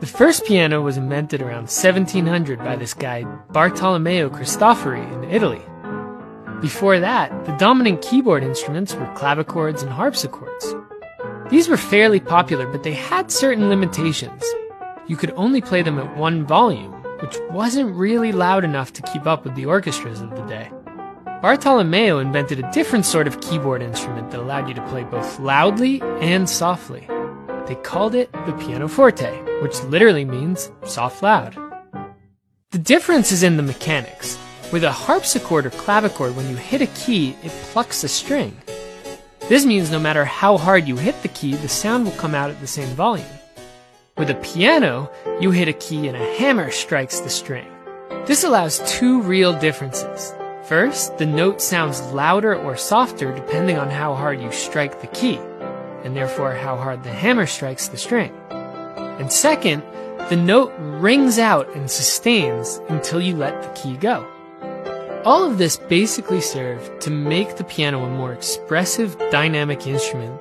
The first piano was invented around 1700 by this guy Bartolomeo Cristofori in Italy. Before that, the dominant keyboard instruments were clavichords and harpsichords. These were fairly popular, but they had certain limitations. You could only play them at one volume, which wasn't really loud enough to keep up with the orchestras of the day. Bartolomeo invented a different sort of keyboard instrument that allowed you to play both loudly and softly. They called it the pianoforte, which literally means soft loud. The difference is in the mechanics. With a harpsichord or clavichord, when you hit a key, it plucks a string. This means no matter how hard you hit the key, the sound will come out at the same volume. With a piano, you hit a key and a hammer strikes the string. This allows two real differences. First, the note sounds louder or softer depending on how hard you strike the key, and therefore how hard the hammer strikes the string. And second, the note rings out and sustains until you let the key go. All of this basically served to make the piano a more expressive, dynamic instrument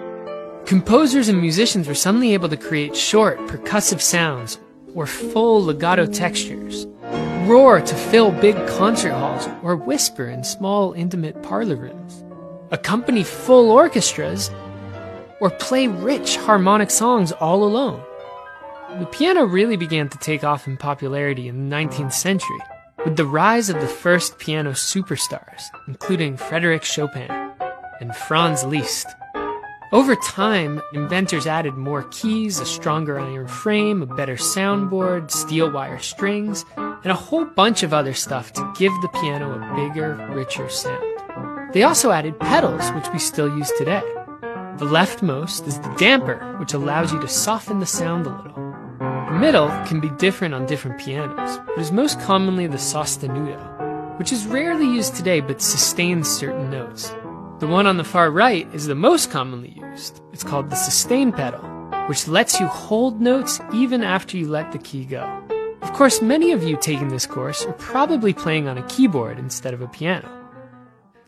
Composers and musicians were suddenly able to create short, percussive sounds or full legato textures, roar to fill big concert halls, or whisper in small, intimate parlor rooms, accompany full orchestras, or play rich harmonic songs all alone. The piano really began to take off in popularity in the 19th century, with the rise of the first piano superstars, including Frédéric Chopin and Franz Liszt. Over time, inventors added more keys, a stronger iron frame, a better soundboard, steel wire strings, and a whole bunch of other stuff to give the piano a bigger, richer sound. They also added pedals, which we still use today. The leftmost is the damper, which allows you to soften the sound a little. The middle can be different on different pianos, but is most commonly the sostenuto, which is rarely used today but sustains certain notes. The one on the far right is the most commonly used. It's called the sustain pedal, which lets you hold notes even after you let the key go. Of course, many of you taking this course are probably playing on a keyboard instead of a piano.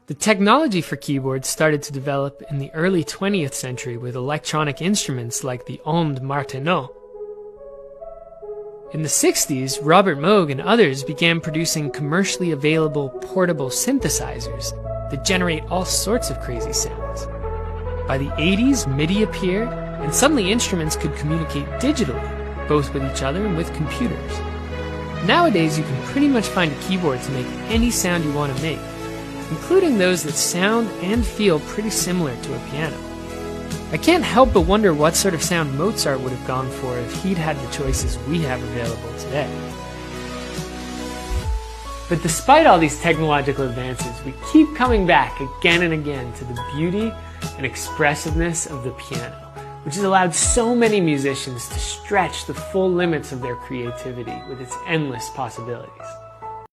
The technology for keyboards started to develop in the early 20th century with electronic instruments like the Ondes Martenot. In the 60s, Robert Moog and others began producing commercially available portable synthesizers that generate all sorts of crazy sounds. By the 80s, MIDI appeared, and suddenly instruments could communicate digitally, both with each other and with computers. Nowadays, you can pretty much find a keyboard to make any sound you want to make, including those that sound and feel pretty similar to a piano. I can't help but wonder what sort of sound Mozart would have gone for if he'd had the choices we have available today. But despite all these technological advances, we keep coming back again and again to the beauty and expressiveness of the piano, which has allowed so many musicians to stretch the full limits of their creativity with its endless possibilities.